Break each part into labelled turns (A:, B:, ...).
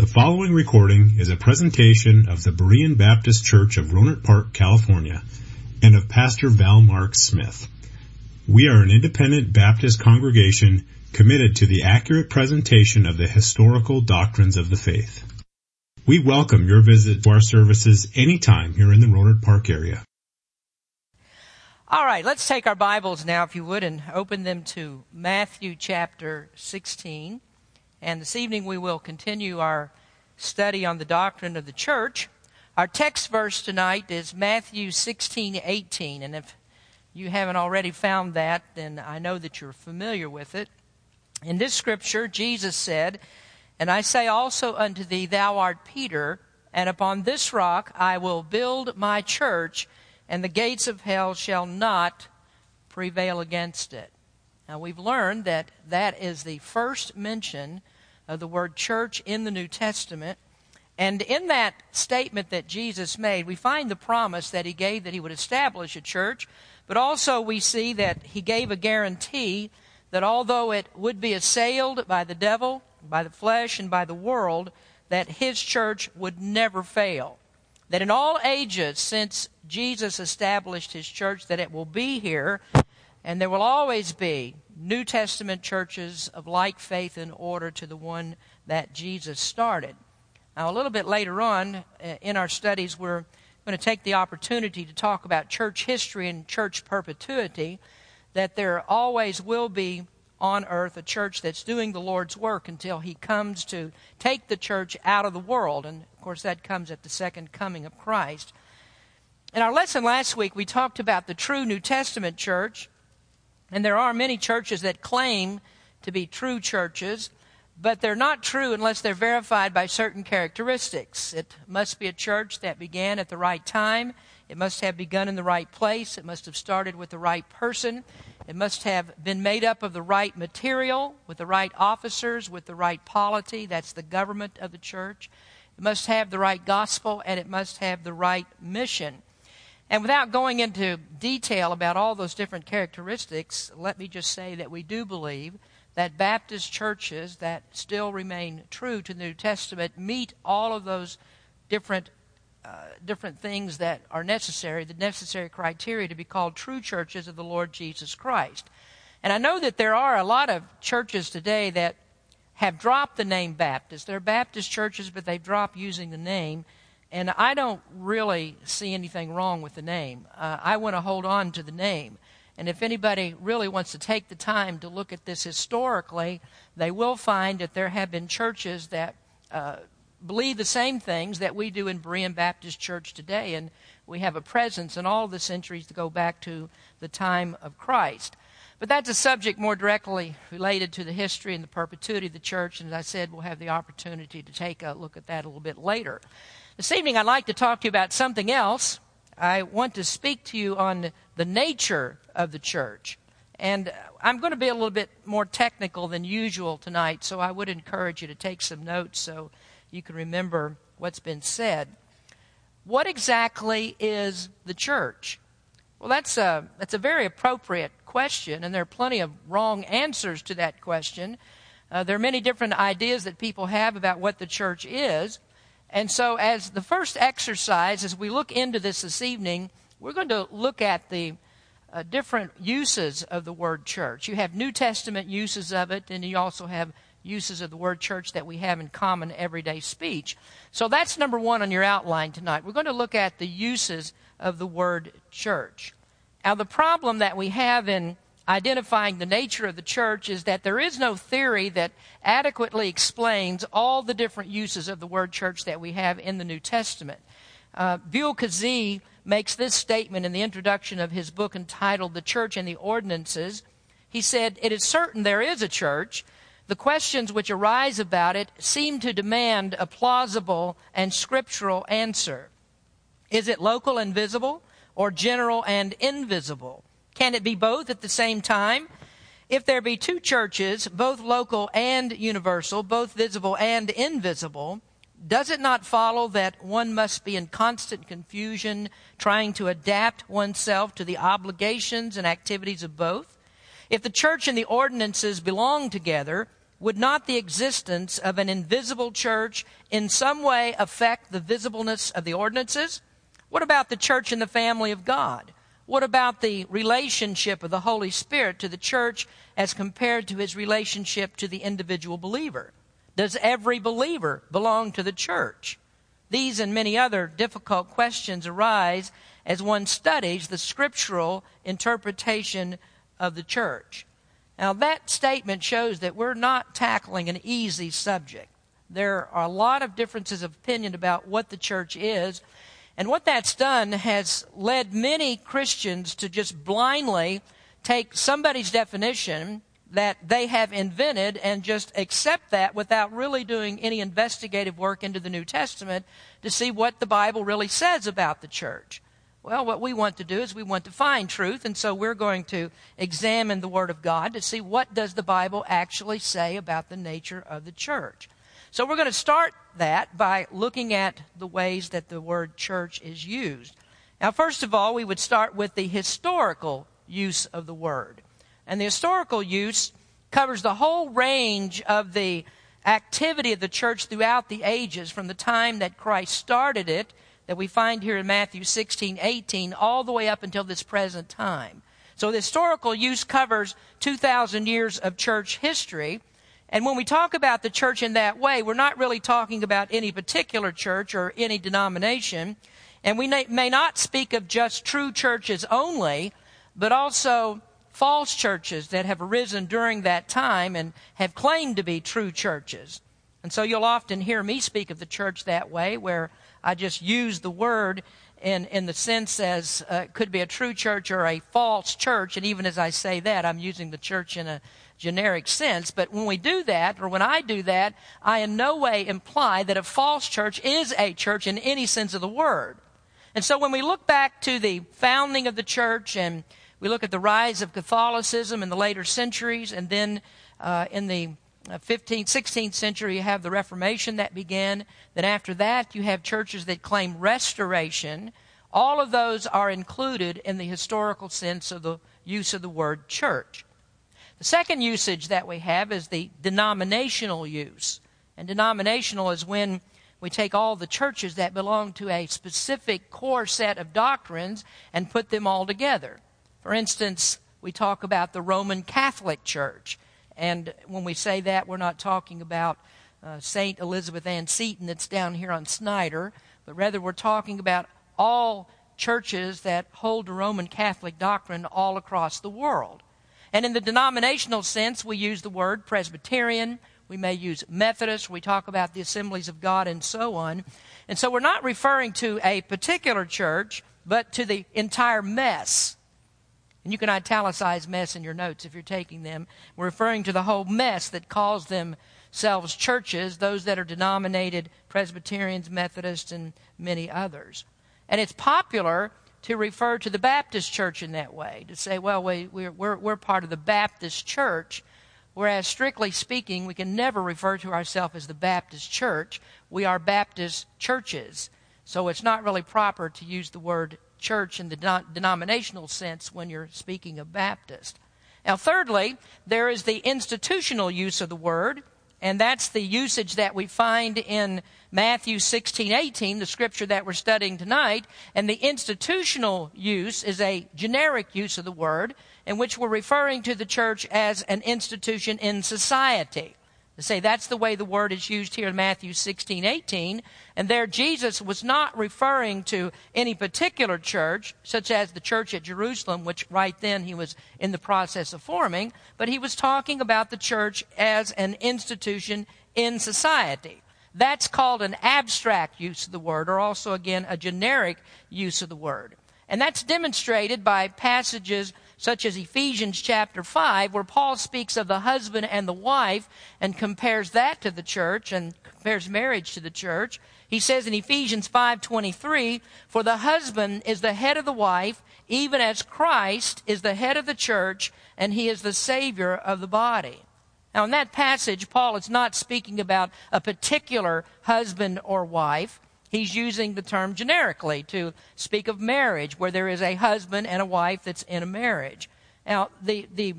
A: The following recording is a presentation of the Berean Baptist Church of Rohnert Park, California, and of Pastor Val Mark Smith. We are an independent Baptist congregation committed to the accurate presentation of the historical doctrines of the faith. We welcome your visit to our services anytime here in the Rohnert Park area.
B: All right, let's take our Bibles now, if you would, and open them to Matthew chapter 16. And this evening we will continue our study on the doctrine of the church. Our text verse tonight is Matthew 16, 18. And if you haven't already found that, then I know that you're familiar with it. In this scripture, Jesus said, And I say also unto thee, Thou art Peter, and upon this rock I will build my church and the gates of hell shall not prevail against it. Now, we've learned that that is the first mention of the word church in the New Testament. And in that statement that Jesus made, we find the promise that he gave that he would establish a church, but also we see that he gave a guarantee that although it would be assailed by the devil, by the flesh, and by the world, that his church would never fail that in all ages since Jesus established his church that it will be here and there will always be New Testament churches of like faith and order to the one that Jesus started. Now, a little bit later on uh, in our studies, we're going to take the opportunity to talk about church history and church perpetuity, that there always will be on earth a church that's doing the Lord's work until He comes to take the church out of the world. And of course, that comes at the second coming of Christ. In our lesson last week, we talked about the true New Testament church. And there are many churches that claim to be true churches, but they're not true unless they're verified by certain characteristics. It must be a church that began at the right time. It must have begun in the right place. It must have started with the right person. It must have been made up of the right material, with the right officers, with the right polity. That's the government of the church. It must have the right gospel, and it must have the right mission. And without going into detail about all those different characteristics, let me just say that we do believe that Baptist churches that still remain true to the New Testament meet all of those different uh, different things that are necessary, the necessary criteria to be called true churches of the Lord Jesus Christ. And I know that there are a lot of churches today that have dropped the name Baptist. They're Baptist churches, but they've dropped using the name. And I don't really see anything wrong with the name. Uh, I want to hold on to the name. And if anybody really wants to take the time to look at this historically, they will find that there have been churches that uh, believe the same things that we do in Berean Baptist Church today, and we have a presence in all the centuries to go back to the time of Christ. But that's a subject more directly related to the history and the perpetuity of the church, and as I said, we'll have the opportunity to take a look at that a little bit later. This evening, I'd like to talk to you about something else. I want to speak to you on the nature of the church. And I'm going to be a little bit more technical than usual tonight, so I would encourage you to take some notes so you can remember what's been said. What exactly is the church? Well, that's a, that's a very appropriate question, and there are plenty of wrong answers to that question. Uh, there are many different ideas that people have about what the church is. And so, as the first exercise, as we look into this this evening, we're going to look at the uh, different uses of the word church. You have New Testament uses of it, and you also have uses of the word church that we have in common everyday speech. So that's number one on your outline tonight. We're going to look at the uses of the word church. Now, the problem that we have in identifying the nature of the church is that there is no theory that adequately explains all the different uses of the word church that we have in the New Testament. Uh, Buell Kazee makes this statement in the introduction of his book entitled The Church and the Ordinances. He said, It is certain there is a church, the questions which arise about it seem to demand a plausible and scriptural answer. Is it local and visible or general and invisible? Can it be both at the same time? If there be two churches, both local and universal, both visible and invisible, does it not follow that one must be in constant confusion, trying to adapt oneself to the obligations and activities of both? If the church and the ordinances belong together, would not the existence of an invisible church in some way affect the visibleness of the ordinances? What about the church and the family of God? What about the relationship of the Holy Spirit to the church as compared to his relationship to the individual believer? Does every believer belong to the church? These and many other difficult questions arise as one studies the scriptural interpretation of the church. Now, that statement shows that we're not tackling an easy subject. There are a lot of differences of opinion about what the church is, and what that's done has led many Christians to just blindly take somebody's definition that they have invented and just accept that without really doing any investigative work into the New Testament to see what the Bible really says about the church. Well, what we want to do is we want to find truth, and so we're going to examine the Word of God to see what does the Bible actually say about the nature of the church. So we're going to start that by looking at the ways that the word church is used. Now, first of all, we would start with the historical use of the word. And the historical use covers the whole range of the activity of the church throughout the ages, from the time that Christ started it, that we find here in Matthew 16, 18, all the way up until this present time. So the historical use covers 2,000 years of church history. And when we talk about the church in that way, we're not really talking about any particular church or any denomination. And we may not speak of just true churches only, but also false churches that have arisen during that time and have claimed to be true churches. And so you'll often hear me speak of the church that way, where I just use the word in, in the sense as uh, could be a true church or a false church. And even as I say that, I'm using the church in a generic sense. But when we do that, or when I do that, I in no way imply that a false church is a church in any sense of the word. And so when we look back to the founding of the church and we look at the rise of Catholicism in the later centuries, and then uh, in the 15th, uh, 16th century, you have the Reformation that began. Then after that, you have churches that claim restoration. All of those are included in the historical sense of the use of the word church. The second usage that we have is the denominational use. And denominational is when we take all the churches that belong to a specific core set of doctrines and put them all together. For instance, we talk about the Roman Catholic Church. And when we say that, we're not talking about uh, St. Elizabeth Ann Seton that's down here on Snyder, but rather we're talking about all churches that hold the Roman Catholic doctrine all across the world. And in the denominational sense, we use the word Presbyterian, we may use Methodist, we talk about the assemblies of God, and so on. And so we're not referring to a particular church, but to the entire mess and you can italicize mess in your notes if you're taking them. We're referring to the whole mess that calls themselves churches, those that are denominated Presbyterians, Methodists, and many others. And it's popular to refer to the Baptist church in that way, to say, well, we, we're, we're, we're part of the Baptist church, whereas strictly speaking, we can never refer to ourselves as the Baptist church. We are Baptist churches. So it's not really proper to use the word church in the denominational sense when you're speaking of Baptist. Now, thirdly, there is the institutional use of the word, and that's the usage that we find in Matthew 16, 18, the scripture that we're studying tonight. And the institutional use is a generic use of the word in which we're referring to the church as an institution in society to say that's the way the word is used here in Matthew 16, 18. And there Jesus was not referring to any particular church, such as the church at Jerusalem, which right then he was in the process of forming, but he was talking about the church as an institution in society. That's called an abstract use of the word, or also again a generic use of the word. And that's demonstrated by passages such as Ephesians chapter 5, where Paul speaks of the husband and the wife and compares that to the church and compares marriage to the church. He says in Ephesians 5:23, "For the husband is the head of the wife, even as Christ is the head of the church, and he is the savior of the body." Now, in that passage, Paul is not speaking about a particular husband or wife. He's using the term generically to speak of marriage, where there is a husband and a wife that's in a marriage. Now, the, the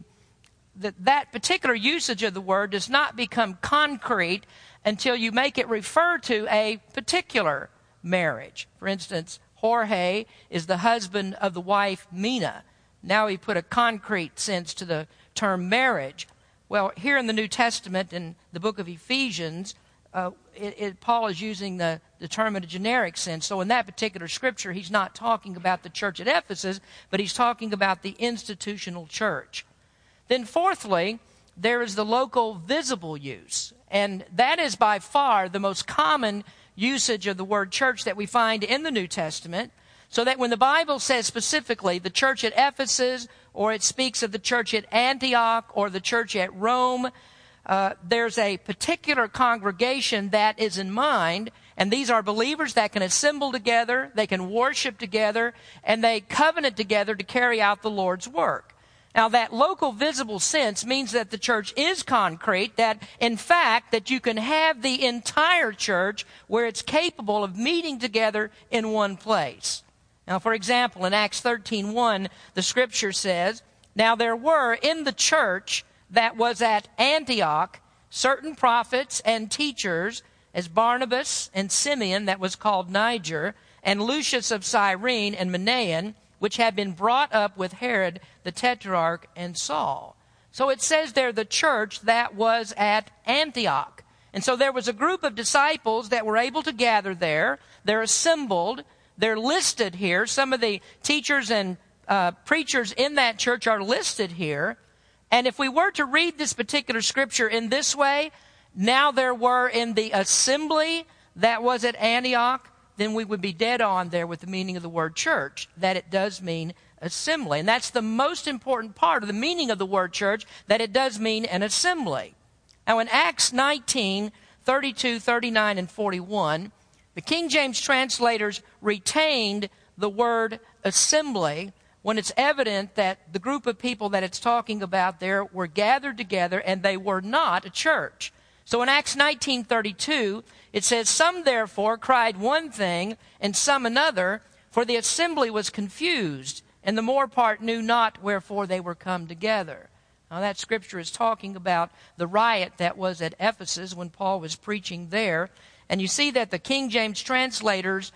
B: that that particular usage of the word does not become concrete until you make it refer to a particular marriage. For instance, Jorge is the husband of the wife Mina. Now he put a concrete sense to the term marriage. Well, here in the New Testament, in the book of Ephesians, uh, it, it, Paul is using the, the term in a generic sense. So in that particular scripture, he's not talking about the church at Ephesus, but he's talking about the institutional church. Then, fourthly, there is the local visible use. And that is by far the most common usage of the word church that we find in the New Testament. So that when the Bible says specifically the church at Ephesus, or it speaks of the church at Antioch, or the church at Rome, uh, there's a particular congregation that is in mind, and these are believers that can assemble together, they can worship together, and they covenant together to carry out the Lord's work. Now that local visible sense means that the church is concrete, that in fact that you can have the entire church where it's capable of meeting together in one place. Now for example, in Acts 13:1, the scripture says, "Now there were in the church that was at Antioch certain prophets and teachers as Barnabas and Simeon that was called Niger, and Lucius of Cyrene and Manaen, which had been brought up with Herod the Tetrarch and Saul. So it says there the church that was at Antioch. And so there was a group of disciples that were able to gather there. They're assembled. They're listed here. Some of the teachers and uh, preachers in that church are listed here. And if we were to read this particular scripture in this way, now there were in the assembly that was at Antioch, then we would be dead on there with the meaning of the word church, that it does mean assembly. And that's the most important part of the meaning of the word church, that it does mean an assembly. Now in Acts 19, 32, 39, and 41, the King James translators retained the word assembly when it's evident that the group of people that it's talking about there were gathered together and they were not a church. So in Acts 19:32, it says, Some therefore cried one thing, and some another, for the assembly was confused, and the more part knew not wherefore they were come together. Now, that scripture is talking about the riot that was at Ephesus when Paul was preaching there. And you see that the King James translators,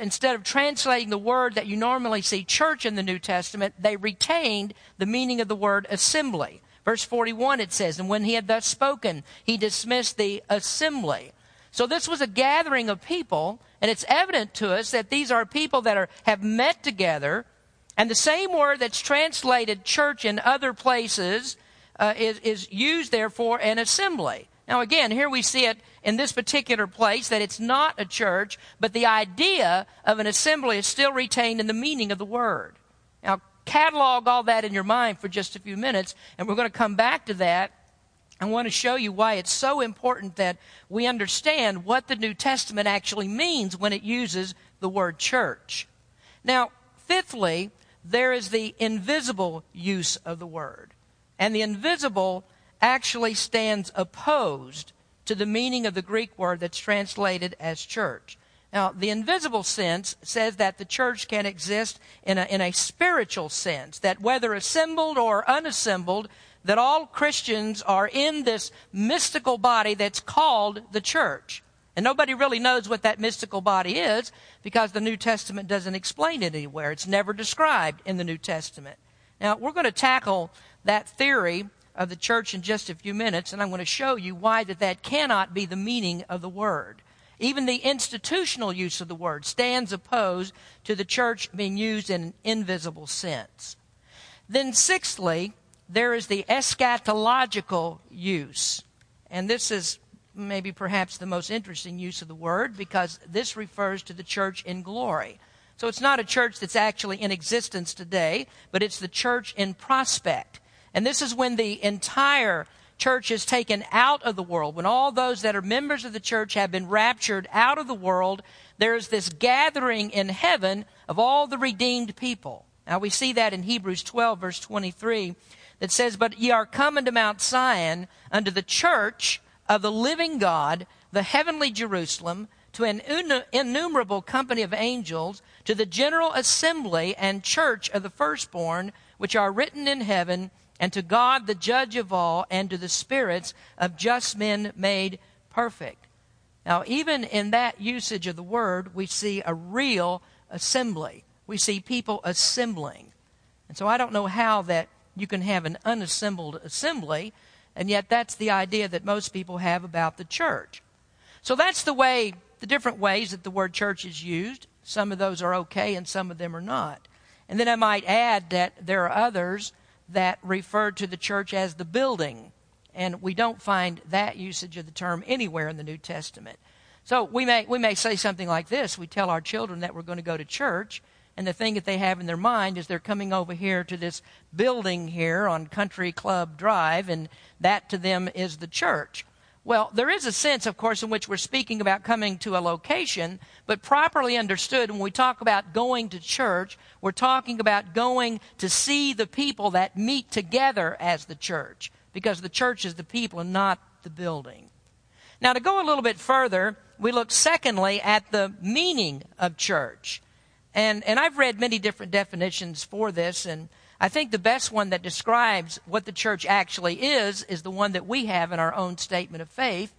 B: instead of translating the word that you normally see church in the New Testament, they retained the meaning of the word assembly. Verse 41 it says, And when he had thus spoken, he dismissed the assembly. So this was a gathering of people, and it's evident to us that these are people that are, have met together, and the same word that's translated church in other places uh, is, is used there for an assembly. Now again, here we see it in this particular place that it's not a church, but the idea of an assembly is still retained in the meaning of the word. Now, catalog all that in your mind for just a few minutes, and we're going to come back to that I want to show you why it's so important that we understand what the New Testament actually means when it uses the word church. Now, fifthly, there is the invisible use of the word. And the invisible actually stands opposed to the meaning of the Greek word that's translated as church. Now, the invisible sense says that the church can exist in a, in a spiritual sense, that whether assembled or unassembled, that all Christians are in this mystical body that's called the church. And nobody really knows what that mystical body is because the New Testament doesn't explain it anywhere. It's never described in the New Testament. Now, we're going to tackle that theory of the church in just a few minutes, and I'm going to show you why that, that cannot be the meaning of the word. Even the institutional use of the word stands opposed to the church being used in an invisible sense. Then, sixthly, there is the eschatological use. And this is maybe perhaps the most interesting use of the word because this refers to the church in glory. So it's not a church that's actually in existence today, but it's the church in prospect. And this is when the entire church is taken out of the world, when all those that are members of the church have been raptured out of the world, there's this gathering in heaven of all the redeemed people. Now we see that in Hebrews 12 verse 23 that says, But ye are come unto Mount Sion, unto the church of the living God, the heavenly Jerusalem, to an innumerable company of angels, to the general assembly and church of the firstborn, which are written in heaven, and to God the judge of all, and to the spirits of just men made perfect. Now, even in that usage of the word, we see a real assembly. We see people assembling. And so I don't know how that you can have an unassembled assembly, and yet that's the idea that most people have about the church. So that's the way, the different ways that the word church is used. Some of those are okay and some of them are not. And then I might add that there are others that referred to the church as the building. And we don't find that usage of the term anywhere in the New Testament. So we may, we may say something like this. We tell our children that we're going to go to church, and the thing that they have in their mind is they're coming over here to this building here on Country Club Drive, and that to them is the church. Well, there is a sense, of course, in which we're speaking about coming to a location, but properly understood, when we talk about going to church, we're talking about going to see the people that meet together as the church, because the church is the people and not the building. Now, to go a little bit further, we look secondly at the meaning of church. And, and I've read many different definitions for this, and I think the best one that describes what the church actually is is the one that we have in our own statement of faith.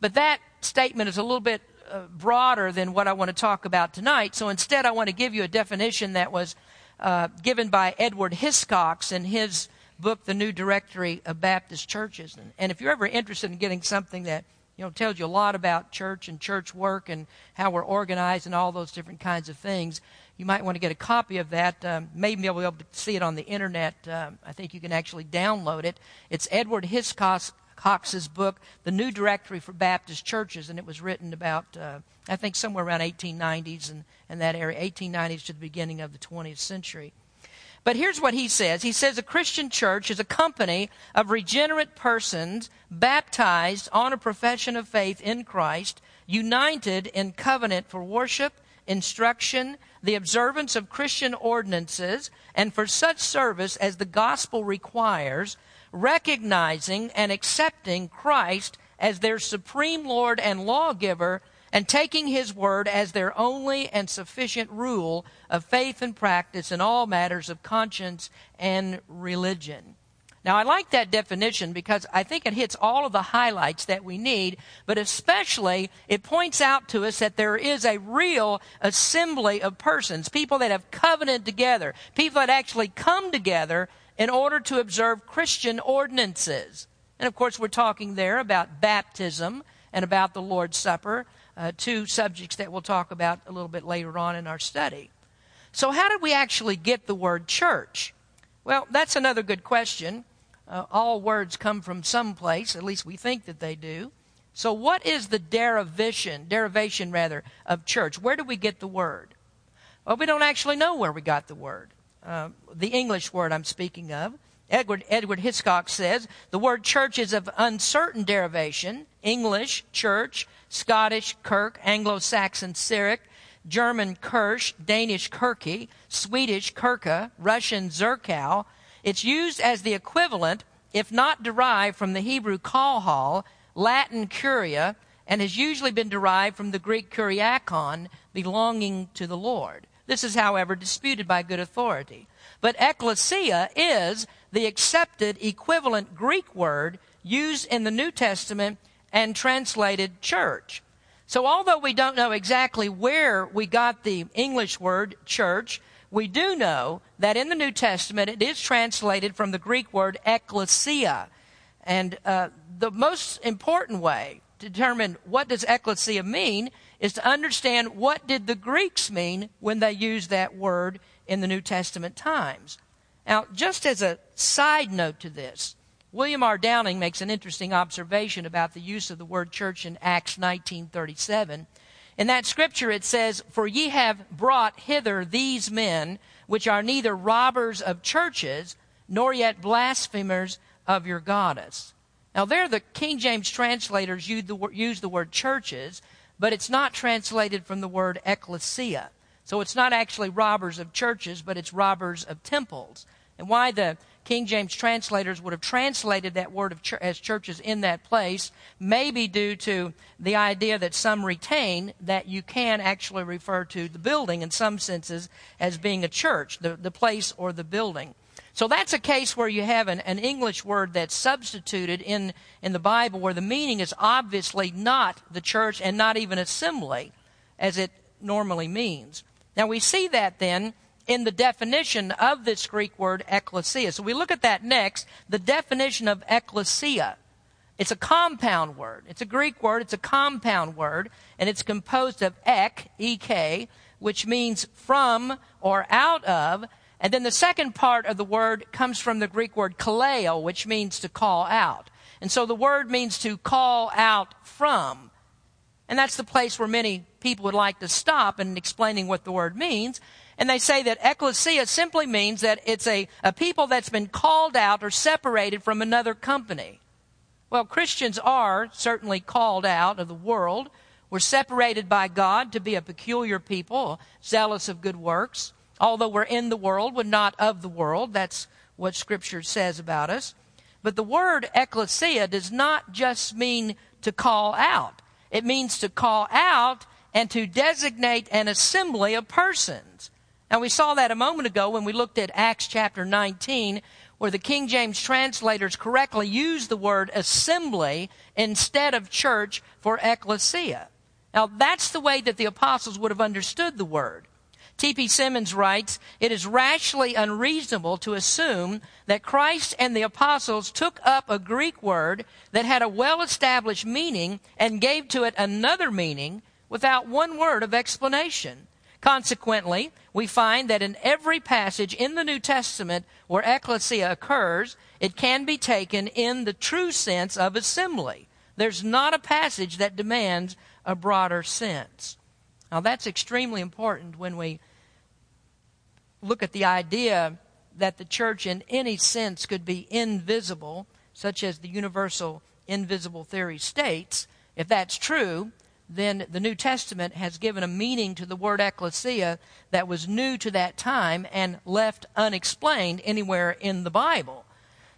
B: But that statement is a little bit uh, broader than what I want to talk about tonight. So instead, I want to give you a definition that was uh, given by Edward Hiscox in his book, The New Directory of Baptist Churches. And, and if you're ever interested in getting something that you know tells you a lot about church and church work and how we're organized and all those different kinds of things, you might want to get a copy of that. Um, maybe you'll be able to see it on the internet. Um, I think you can actually download it. It's Edward Hiscox's book, The New Directory for Baptist Churches, and it was written about, uh, I think, somewhere around 1890s and, and that area, 1890s to the beginning of the 20th century. But here's what he says. He says a Christian church is a company of regenerate persons baptized on a profession of faith in Christ, united in covenant for worship, instruction, the observance of Christian ordinances, and for such service as the gospel requires, recognizing and accepting Christ as their supreme Lord and lawgiver, and taking his word as their only and sufficient rule of faith and practice in all matters of conscience and religion. Now, I like that definition because I think it hits all of the highlights that we need, but especially it points out to us that there is a real assembly of persons, people that have covenanted together, people that actually come together in order to observe Christian ordinances. And of course, we're talking there about baptism and about the Lord's Supper, uh, two subjects that we'll talk about a little bit later on in our study. So, how did we actually get the word church? Well, that's another good question. Uh, all words come from some place, at least we think that they do. So, what is the derivation, derivation rather, of church? Where do we get the word? Well, we don't actually know where we got the word. Uh, the English word I'm speaking of. Edward, Edward says the word church is of uncertain derivation English, church, Scottish, kirk, Anglo Saxon, Cyric, German, Kirch, Danish, Kirke, Swedish, Kirka, Russian, Zerkow, it's used as the equivalent, if not derived from the Hebrew kahal, Latin curia, and has usually been derived from the Greek kuriakon, belonging to the Lord. This is, however, disputed by good authority. But ecclesia is the accepted equivalent Greek word used in the New Testament and translated church. So although we don't know exactly where we got the English word church, we do know that in the New Testament it is translated from the Greek word ecclesia. And uh, the most important way to determine what does ecclesia mean is to understand what did the Greeks mean when they used that word in the New Testament times. Now, just as a side note to this, William R. Downing makes an interesting observation about the use of the word church in Acts 1937. In that scripture it says, For ye have brought hither these men, which are neither robbers of churches, nor yet blasphemers of your goddess. Now there the King James translators use the, the word churches, but it's not translated from the word ecclesia. So it's not actually robbers of churches, but it's robbers of temples. And why the King James translators would have translated that word ch- as churches in that place, maybe due to the idea that some retain that you can actually refer to the building in some senses as being a church, the, the place or the building. So that's a case where you have an, an English word that's substituted in, in the Bible where the meaning is obviously not the church and not even assembly as it normally means. Now we see that then in the definition of this Greek word ecclesia. So we look at that next, the definition of ecclesia. It's a compound word. It's a Greek word. It's a compound word, and it's composed of ek, ek, which means from or out of. And then the second part of the word comes from the Greek word kaleo, which means to call out. And so the word means to call out from. And that's the place where many people would like to stop in explaining what the word means. And they say that ecclesia simply means that it's a, a people that's been called out or separated from another company. Well, Christians are certainly called out of the world. We're separated by God to be a peculiar people, zealous of good works. Although we're in the world, we're not of the world. That's what Scripture says about us. But the word ecclesia does not just mean to call out. It means to call out and to designate an assembly of persons. Now, we saw that a moment ago when we looked at Acts chapter 19, where the King James translators correctly used the word assembly instead of church for ecclesia. Now, that's the way that the apostles would have understood the word. T.P. Simmons writes, It is rashly unreasonable to assume that Christ and the apostles took up a Greek word that had a well established meaning and gave to it another meaning without one word of explanation. Consequently, we find that in every passage in the New Testament where ecclesia occurs, it can be taken in the true sense of assembly. There's not a passage that demands a broader sense. Now, that's extremely important when we look at the idea that the church, in any sense, could be invisible, such as the universal invisible theory states. If that's true, then the New Testament has given a meaning to the word ecclesia that was new to that time and left unexplained anywhere in the Bible.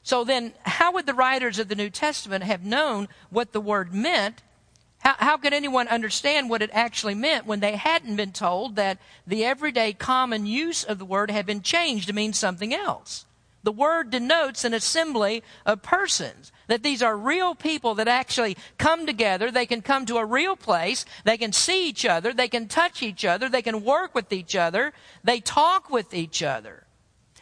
B: So then, how would the writers of the New Testament have known what the word meant how, how could anyone understand what it actually meant when they hadn't been told that the everyday common use of the word had been changed to mean something else? The word denotes an assembly of persons. That these are real people that actually come together. They can come to a real place. They can see each other. They can touch each other. They can work with each other. They talk with each other.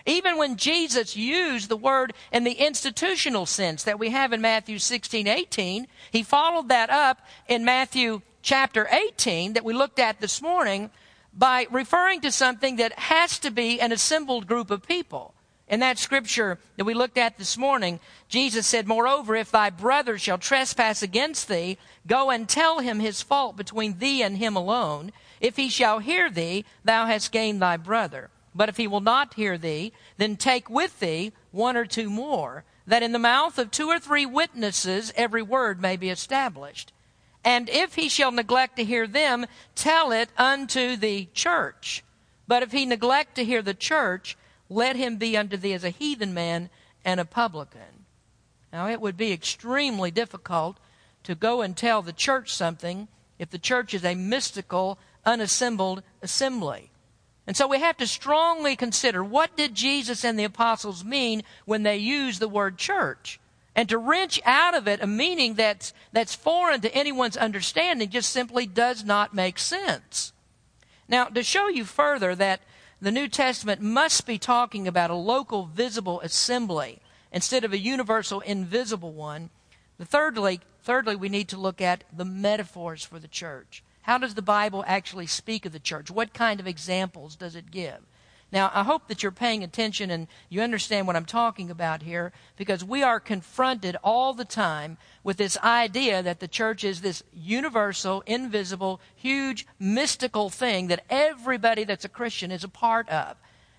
B: Even when Jesus used the word in the institutional sense that we have in Matthew 16, 18, he followed that up in Matthew chapter 18 that we looked at this morning by referring to something that has to be an assembled group of people. In that scripture that we looked at this morning, Jesus said, Moreover, if thy brother shall trespass against thee, go and tell him his fault between thee and him alone. If he shall hear thee, thou hast gained thy brother. But if he will not hear thee, then take with thee one or two more, that in the mouth of two or three witnesses every word may be established. And if he shall neglect to hear them, tell it unto the church. But if he neglect to hear the church, let him be unto thee as a heathen man and a publican. Now, it would be extremely difficult to go and tell the church something if the church is a mystical, unassembled assembly. And so we have to strongly consider what did Jesus and the apostles mean when they used the word church? And to wrench out of it a meaning that's, that's foreign to anyone's understanding just simply does not make sense. Now, to show you further that the New Testament must be talking about a local visible assembly instead of a universal invisible one, the thirdly, thirdly, we need to look at the metaphors for the church. How does the Bible actually speak of the church? What kind of examples does it give? Now, I hope that you're paying attention and you understand what I'm talking about here because we are confronted all the time with this idea that the church is this universal, invisible, huge, mystical thing that everybody that's a Christian is a part of.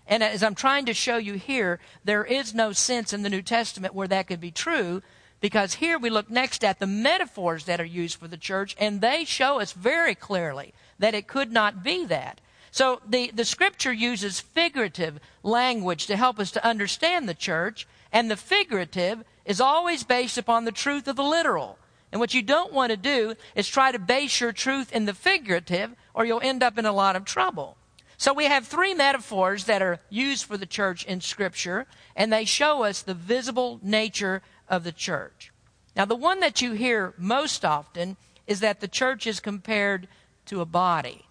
B: And as I'm trying to show you here, there is no sense in the New Testament where that could be true because here we look next at the metaphors that are used for the church, and they show us very clearly that it could not be that. So the, the scripture uses figurative language to help us to understand the church, and the figurative is always based upon the truth of the literal. And what you don't want to do is try to base your truth in the figurative, or you'll end up in a lot of trouble. So we have three metaphors that are used for the church in Scripture, and they show us the visible nature of the church. Now, the one that you hear most often is that the church is compared to a body.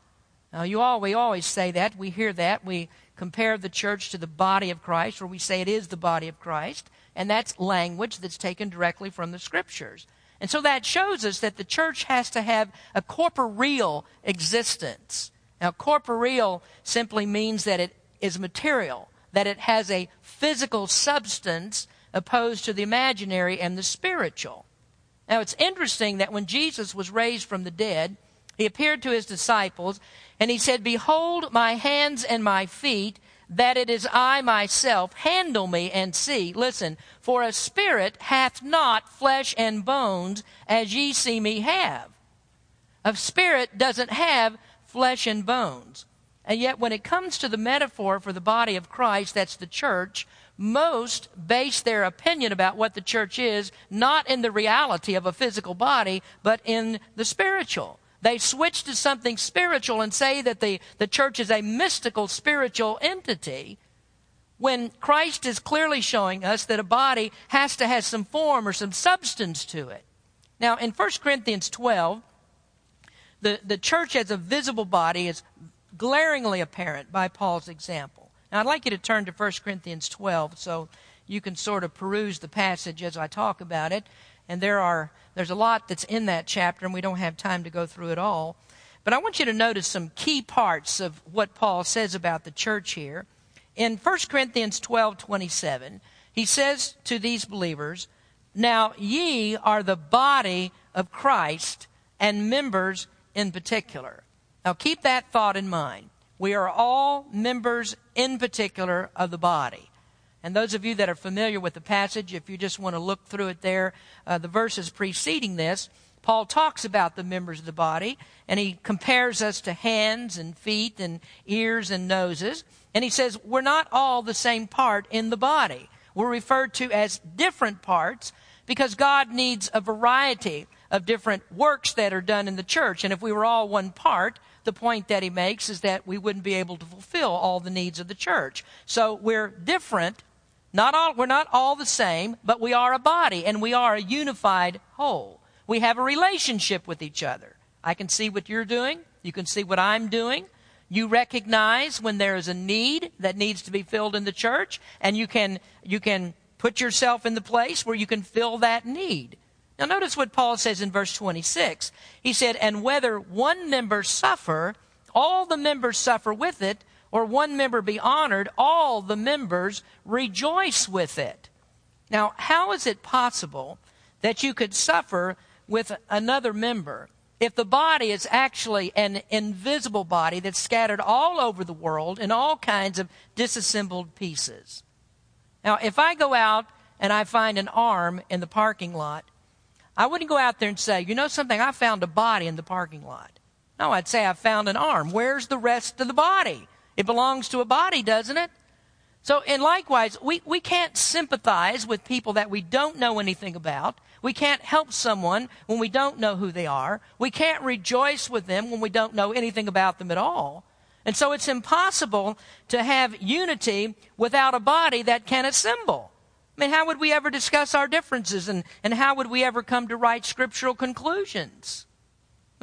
B: Now, you all, we always say that. We hear that. We compare the church to the body of Christ, or we say it is the body of Christ. And that's language that's taken directly from the Scriptures. And so that shows us that the church has to have a corporeal existence. Now, corporeal simply means that it is material, that it has a physical substance opposed to the imaginary and the spiritual. Now, it's interesting that when Jesus was raised from the dead, he appeared to his disciples and he said, Behold my hands and my feet, that it is I myself. Handle me and see. Listen, for a spirit hath not flesh and bones as ye see me have. A spirit doesn't have flesh and bones. And yet, when it comes to the metaphor for the body of Christ, that's the church, most base their opinion about what the church is not in the reality of a physical body, but in the spiritual. They switch to something spiritual and say that the, the church is a mystical spiritual entity when Christ is clearly showing us that a body has to have some form or some substance to it. Now, in 1 Corinthians 12, the, the church as a visible body is glaringly apparent by Paul's example. Now, I'd like you to turn to 1 Corinthians 12 so you can sort of peruse the passage as I talk about it. And there are there's a lot that's in that chapter, and we don't have time to go through it all. But I want you to notice some key parts of what Paul says about the church here. In 1 Corinthians 12 27, he says to these believers, Now ye are the body of Christ and members in particular. Now keep that thought in mind. We are all members in particular of the body. And those of you that are familiar with the passage, if you just want to look through it there, uh, the verses preceding this, Paul talks about the members of the body, and he compares us to hands and feet and ears and noses. And he says, we're not all the same part in the body. We're referred to as different parts because God needs a variety of different works that are done in the church. And if we were all one part, the point that he makes is that we wouldn't be able to fulfill all the needs of the church. So we're different not all, we're not all the same, but we are a body and we are a unified whole. We have a relationship with each other. I can see what you're doing. You can see what I'm doing. You recognize when there is a need that needs to be filled in the church, and you can, you can put yourself in the place where you can fill that need. Now, notice what Paul says in verse 26. He said, And whether one member suffer, all the members suffer with it, or one member be honored, all the members rejoice with it. Now, how is it possible that you could suffer with another member if the body is actually an invisible body that's scattered all over the world in all kinds of disassembled pieces? Now, if I go out and I find an arm in the parking lot, I wouldn't go out there and say, you know something, I found a body in the parking lot. No, I'd say I found an arm. Where's the rest of the body? It belongs to a body, doesn't it? So, and likewise, we, we can't sympathize with people that we don't know anything about. We can't help someone when we don't know who they are. We can't rejoice with them when we don't know anything about them at all. And so it's impossible to have unity without a body that can assemble. I mean, how would we ever discuss our differences and, and how would we ever come to right scriptural conclusions?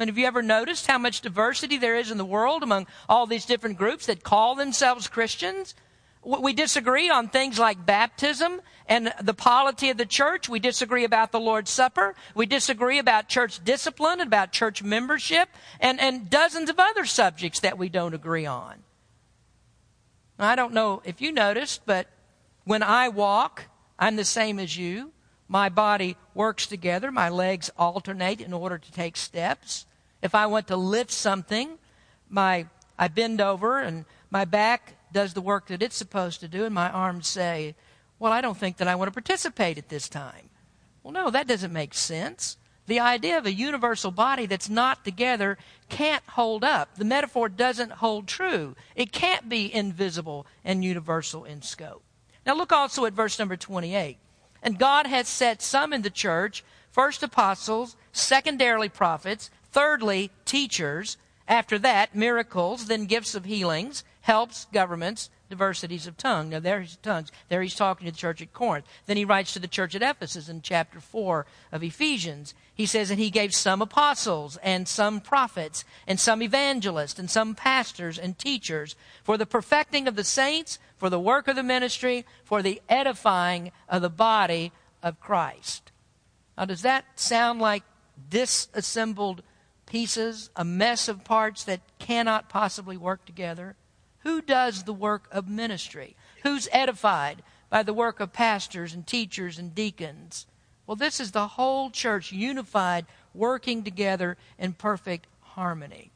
B: And have you ever noticed how much diversity there is in the world among all these different groups that call themselves Christians? We disagree on things like baptism and the polity of the church. We disagree about the Lord's Supper. We disagree about church discipline and about church membership and, and dozens of other subjects that we don't agree on. I don't know if you noticed, but when I walk, I'm the same as you. My body works together. My legs alternate in order to take steps. If I want to lift something, my I bend over and my back does the work that it's supposed to do, and my arms say, Well, I don't think that I want to participate at this time. Well, no, that doesn't make sense. The idea of a universal body that's not together can't hold up. The metaphor doesn't hold true. It can't be invisible and universal in scope. Now, look also at verse number 28. And God has set some in the church, first apostles, secondarily prophets, Thirdly, teachers. After that, miracles, then gifts of healings, helps governments diversities of tongue. Now, tongues. There he's talking to the church at Corinth. Then he writes to the church at Ephesus in chapter 4 of Ephesians. He says, And he gave some apostles, and some prophets, and some evangelists, and some pastors and teachers for the perfecting of the saints, for the work of the ministry, for the edifying of the body of Christ. Now, does that sound like disassembled pieces, a mess of parts that cannot possibly work together? Who does the work of ministry? Who's edified by the work of pastors and teachers and deacons? Well, this is the whole church unified, working together in perfect harmony.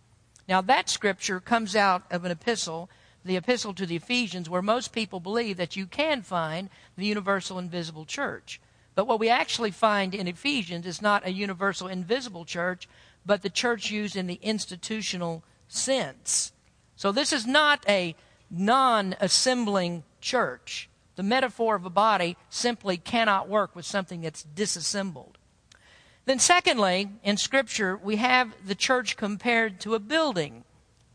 B: Now, that scripture comes out of an epistle, the epistle to the Ephesians, where most people believe that you can find the universal invisible church. But what we actually find in Ephesians is not a universal invisible church, but the church used in the institutional sense. So this is not a non assembling church. The metaphor of a body simply cannot work with something that's disassembled. Then, secondly, in Scripture, we have the church compared to a building.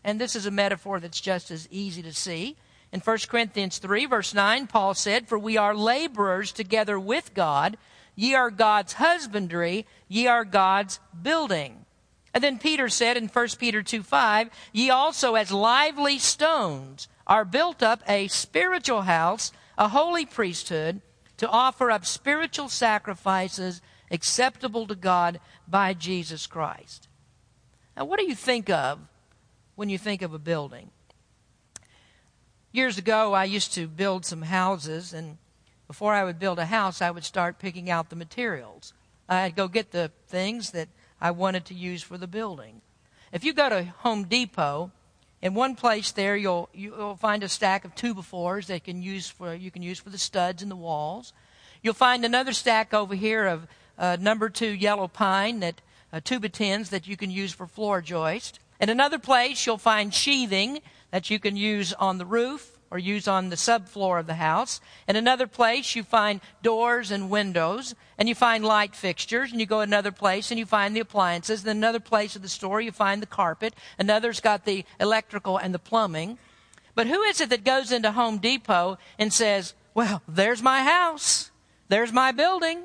B: And this is a metaphor that's just as easy to see. In 1 Corinthians 3, verse 9, Paul said, For we are laborers together with God. Ye are God's husbandry, ye are God's building. And then Peter said in 1 Peter 2 5, Ye also as lively stones are built up a spiritual house, a holy priesthood, to offer up spiritual sacrifices acceptable to God by Jesus Christ. Now, what do you think of when you think of a building? Years ago, I used to build some houses, and before I would build a house, I would start picking out the materials. I'd go get the things that I wanted to use for the building. If you go to Home Depot, in one place there you'll you'll find a stack of two by fours that can use for you can use for the studs in the walls. You'll find another stack over here of uh, number two yellow pine that uh, two by tens that you can use for floor joist. In another place you'll find sheathing that you can use on the roof or use on the subfloor of the house. In another place, you find doors and windows, and you find light fixtures, and you go another place and you find the appliances. Then another place of the store, you find the carpet. Another's got the electrical and the plumbing. But who is it that goes into Home Depot and says, Well, there's my house, there's my building,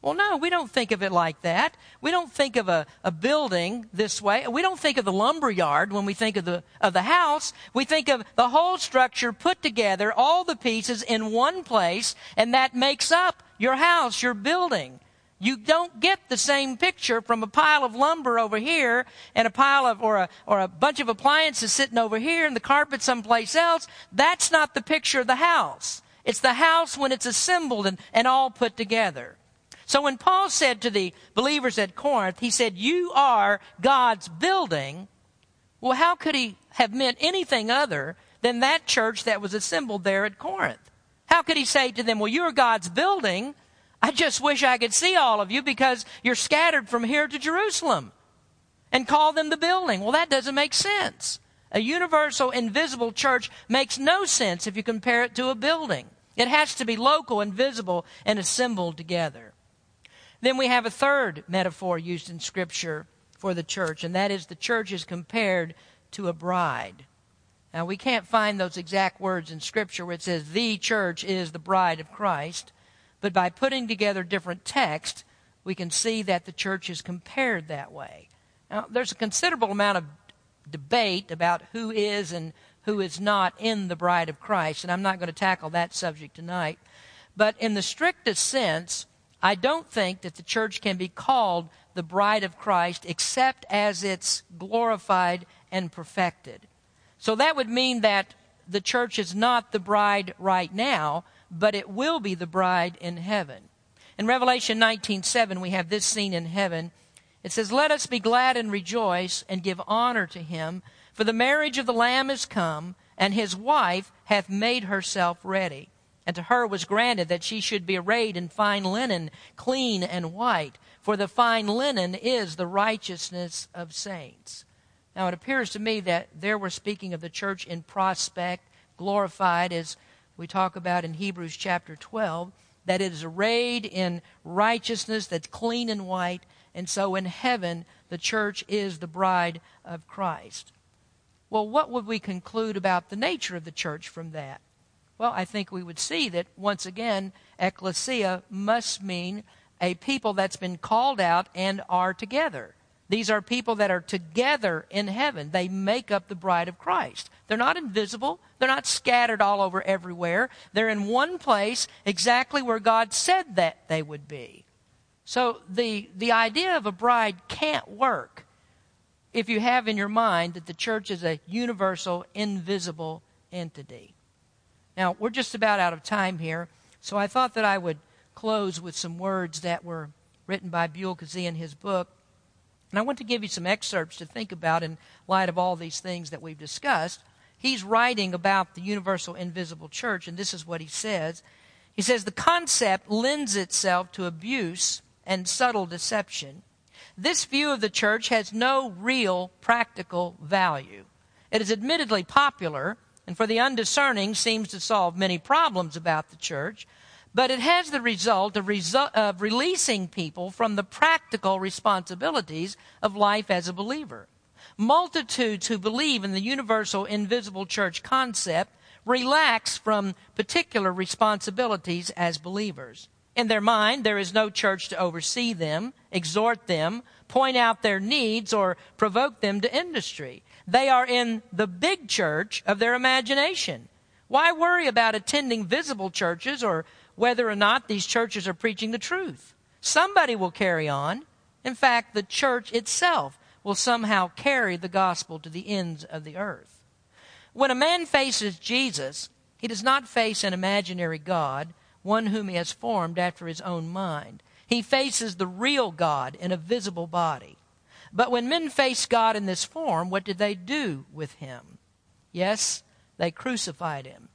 B: well, no, we don't think of it like that. We don't think of a, a building this way. We don't think of the lumber yard when we think of the, of the house. We think of the whole structure put together, all the pieces in one place, and that makes up your house, your building. You don't get the same picture from a pile of lumber over here and a pile of, or a, or a bunch of appliances sitting over here and the carpet someplace else. That's not the picture of the house. It's the house when it's assembled and, and all put together. So when Paul said to the believers at Corinth, he said, You are God's building. Well, how could he have meant anything other than that church that was assembled there at Corinth? How could he say to them, Well, you're God's building. I just wish I could see all of you because you're scattered from here to Jerusalem and call them the building. Well, that doesn't make sense. A universal, invisible church makes no sense if you compare it to a building. It has to be local and visible and assembled together. Then we have a third metaphor used in Scripture for the church, and that is the church is compared to a bride. Now, we can't find those exact words in Scripture where it says the church is the bride of Christ, but by putting together different texts, we can see that the church is compared that way. Now, there's a considerable amount of debate about who is and who is not in the bride of Christ, and I'm not going to tackle that subject tonight. But in the strictest sense, I don't think that the church can be called the bride of Christ except as it's glorified and perfected. So that would mean that the church is not the bride right now, but it will be the bride in heaven. In Revelation 19:7 we have this scene in heaven. It says, "Let us be glad and rejoice and give honor to him, for the marriage of the lamb is come, and his wife hath made herself ready." And to her was granted that she should be arrayed in fine linen, clean and white, for the fine linen is the righteousness of saints. Now it appears to me that there we're speaking of the church in prospect, glorified, as we talk about in Hebrews chapter 12, that it is arrayed in righteousness that's clean and white, and so in heaven the church is the bride of Christ. Well, what would we conclude about the nature of the church from that? Well, I think we would see that once again, ecclesia must mean a people that's been called out and are together. These are people that are together in heaven. They make up the bride of Christ. They're not invisible. They're not scattered all over everywhere. They're in one place exactly where God said that they would be. So the, the idea of a bride can't work if you have in your mind that the church is a universal, invisible entity. Now, we're just about out of time here, so I thought that I would close with some words that were written by Buell Kazee in his book. And I want to give you some excerpts to think about in light of all these things that we've discussed. He's writing about the universal invisible church, and this is what he says. He says, The concept lends itself to abuse and subtle deception. This view of the church has no real practical value. It is admittedly popular, and for the undiscerning seems to solve many problems about the church, but it has the result of, resu- of releasing people from the practical responsibilities of life as a believer. Multitudes who believe in the universal invisible church concept relax from particular responsibilities as believers. In their mind, there is no church to oversee them, exhort them, point out their needs, or provoke them to industry. They are in the big church of their imagination. Why worry about attending visible churches or whether or not these churches are preaching the truth? Somebody will carry on. In fact, the church itself will somehow carry the gospel to the ends of the earth. When a man faces Jesus, he does not face an imaginary God, one whom he has formed after his own mind. He faces the real God in a visible body. But when men faced God in this form, what did they do with him? Yes, they crucified him.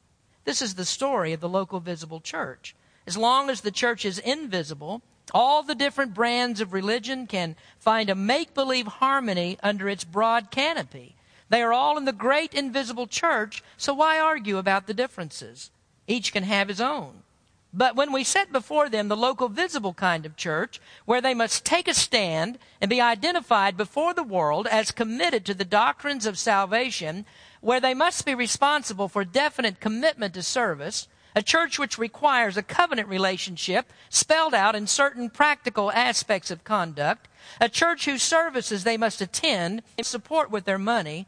B: This is the story of the local visible church. As long as the church is invisible, all the different brands of religion can find a make believe harmony under its broad canopy. They are all in the great invisible church, so why argue about the differences? Each can have his own. But when we set before them the local visible kind of church, where they must take a stand and be identified before the world as committed to the doctrines of salvation, where they must be responsible for definite commitment to service, a church which requires a covenant relationship spelled out in certain practical aspects of conduct, a church whose services they must attend and support with their money,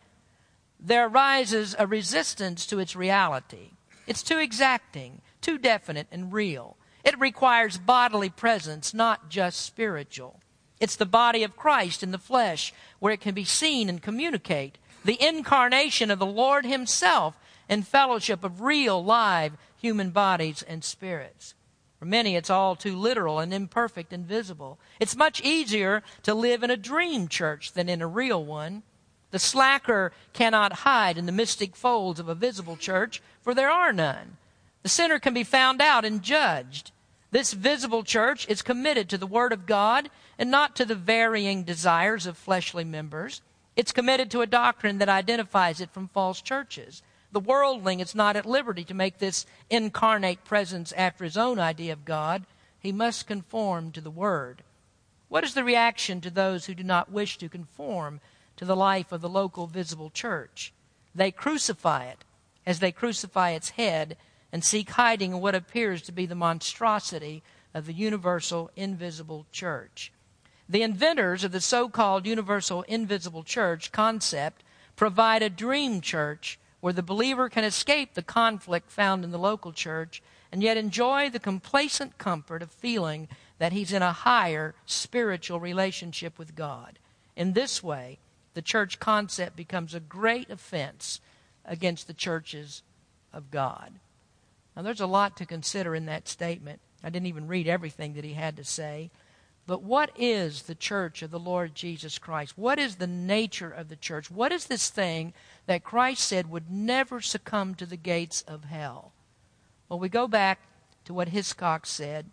B: there arises a resistance to its reality. It's too exacting too definite and real. It requires bodily presence, not just spiritual. It's the body of Christ in the flesh where it can be seen and communicate. The incarnation of the Lord Himself in fellowship of real, live human bodies and spirits. For many, it's all too literal and imperfect and visible. It's much easier to live in a dream church than in a real one. The slacker cannot hide in the mystic folds of a visible church, for there are none. The sinner can be found out and judged. This visible church is committed to the Word of God and not to the varying desires of fleshly members. It's committed to a doctrine that identifies it from false churches. The worldling is not at liberty to make this incarnate presence after his own idea of God. He must conform to the Word. What is the reaction to those who do not wish to conform to the life of the local visible church? They crucify it as they crucify its head and seek hiding in what appears to be the monstrosity of the universal invisible church. The inventors of the so called universal invisible church concept provide a dream church where the believer can escape the conflict found in the local church and yet enjoy the complacent comfort of feeling that he's in a higher spiritual relationship with God. In this way, the church concept becomes a great offense against the churches of God. Now, there's a lot to consider in that statement. I didn't even read everything that he had to say. But what is the church of the Lord Jesus Christ? What is the nature of the church? What is this thing that Christ said would never succumb to the gates of hell? Well, we go back to what Hiscox said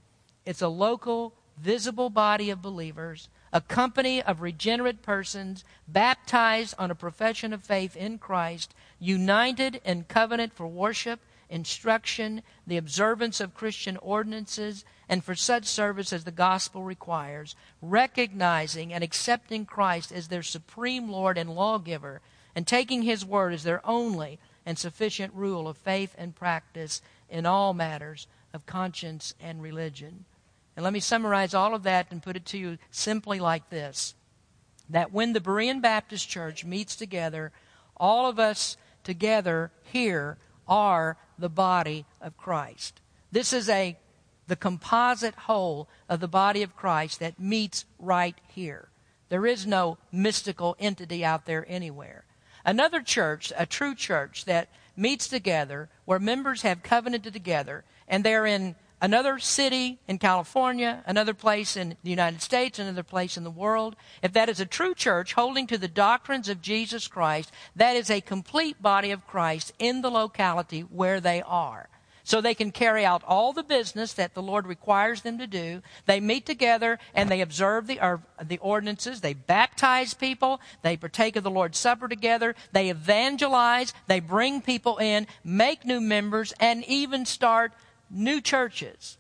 B: it's a local, visible body of believers, a company of regenerate persons baptized on a profession of faith in Christ, united in covenant for worship instruction, the observance of Christian ordinances, and for such service as the gospel requires, recognizing and accepting Christ as their supreme Lord and lawgiver, and taking His Word as their only and sufficient rule of faith and practice in all matters of conscience and religion. And let me summarize all of that and put it to you simply like this that when the Berean Baptist Church meets together, all of us together here are the body of Christ. This is a the composite whole of the body of Christ that meets right here. There is no mystical entity out there anywhere. Another church, a true church that meets together where members have covenanted together and they're in another city in California, another place in the United States, another place in the world, if that is a true church holding to the doctrines of Jesus Christ, that is a complete body of Christ in the locality where they are. So they can carry out all the business that the Lord requires them to do. They meet together and they observe the, or, the ordinances. They baptize people. They partake of the Lord's Supper together. They evangelize. They bring people in, make new members, and even start new churches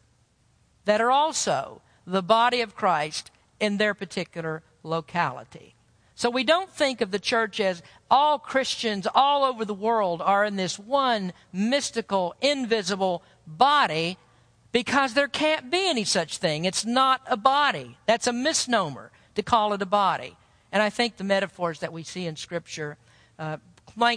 B: that are also the body of Christ in their particular locality. So we don't think of the church as all Christians all over the world are in this one mystical, invisible body because there can't be any such thing. It's not a body. That's a misnomer to call it a body. And I think the metaphors that we see in Scripture uh,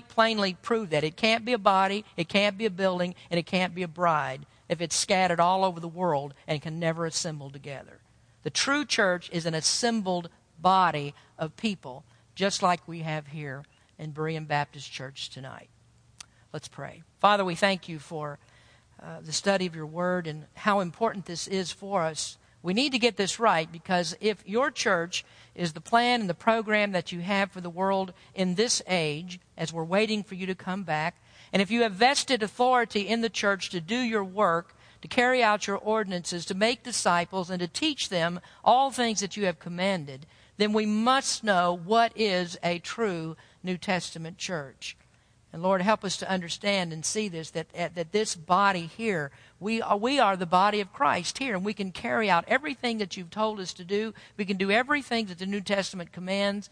B: plainly prove that. It can't be a body, it can't be a building, and it can't be a bride if it's scattered all over the world and can never assemble together. The true church is an assembled body of people, just like we have here in Berean Baptist Church tonight. Let's pray. Father, we thank you for uh, the study of your word and how important this is for us. We need to get this right because if your church is the plan and the program that you have for the world in this age, as we're waiting for you to come back, and if you have vested authority in the church to do your work, to carry out your ordinances, to make disciples, and to teach them all things that you have commanded, then we must know what is a true New Testament church. And Lord, help us to understand and see this that, that this body here, we are, we are the body of Christ here, and we can carry out everything that you've told us to do. We can do everything that the New Testament commands,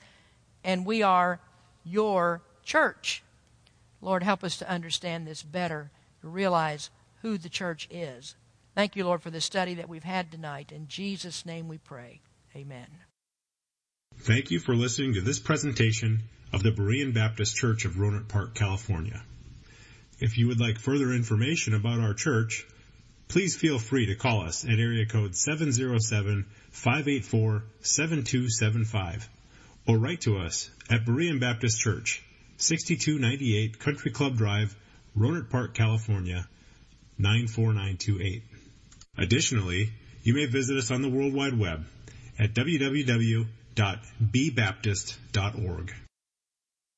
B: and we are your church. Lord, help us to understand this better, to realize who the church is. Thank you, Lord, for the study that we've had tonight. In Jesus' name we pray. Amen.
A: Thank you for listening to this presentation of the Berean Baptist Church of Rohnert Park, California. If you would like further information about our church, please feel free to call us at area code 707-584-7275 or write to us at Berean Baptist Church, 6298 Country Club Drive, Rohnert Park, California, 94928. Additionally, you may visit us on the World Wide Web at www.bbaptist.org.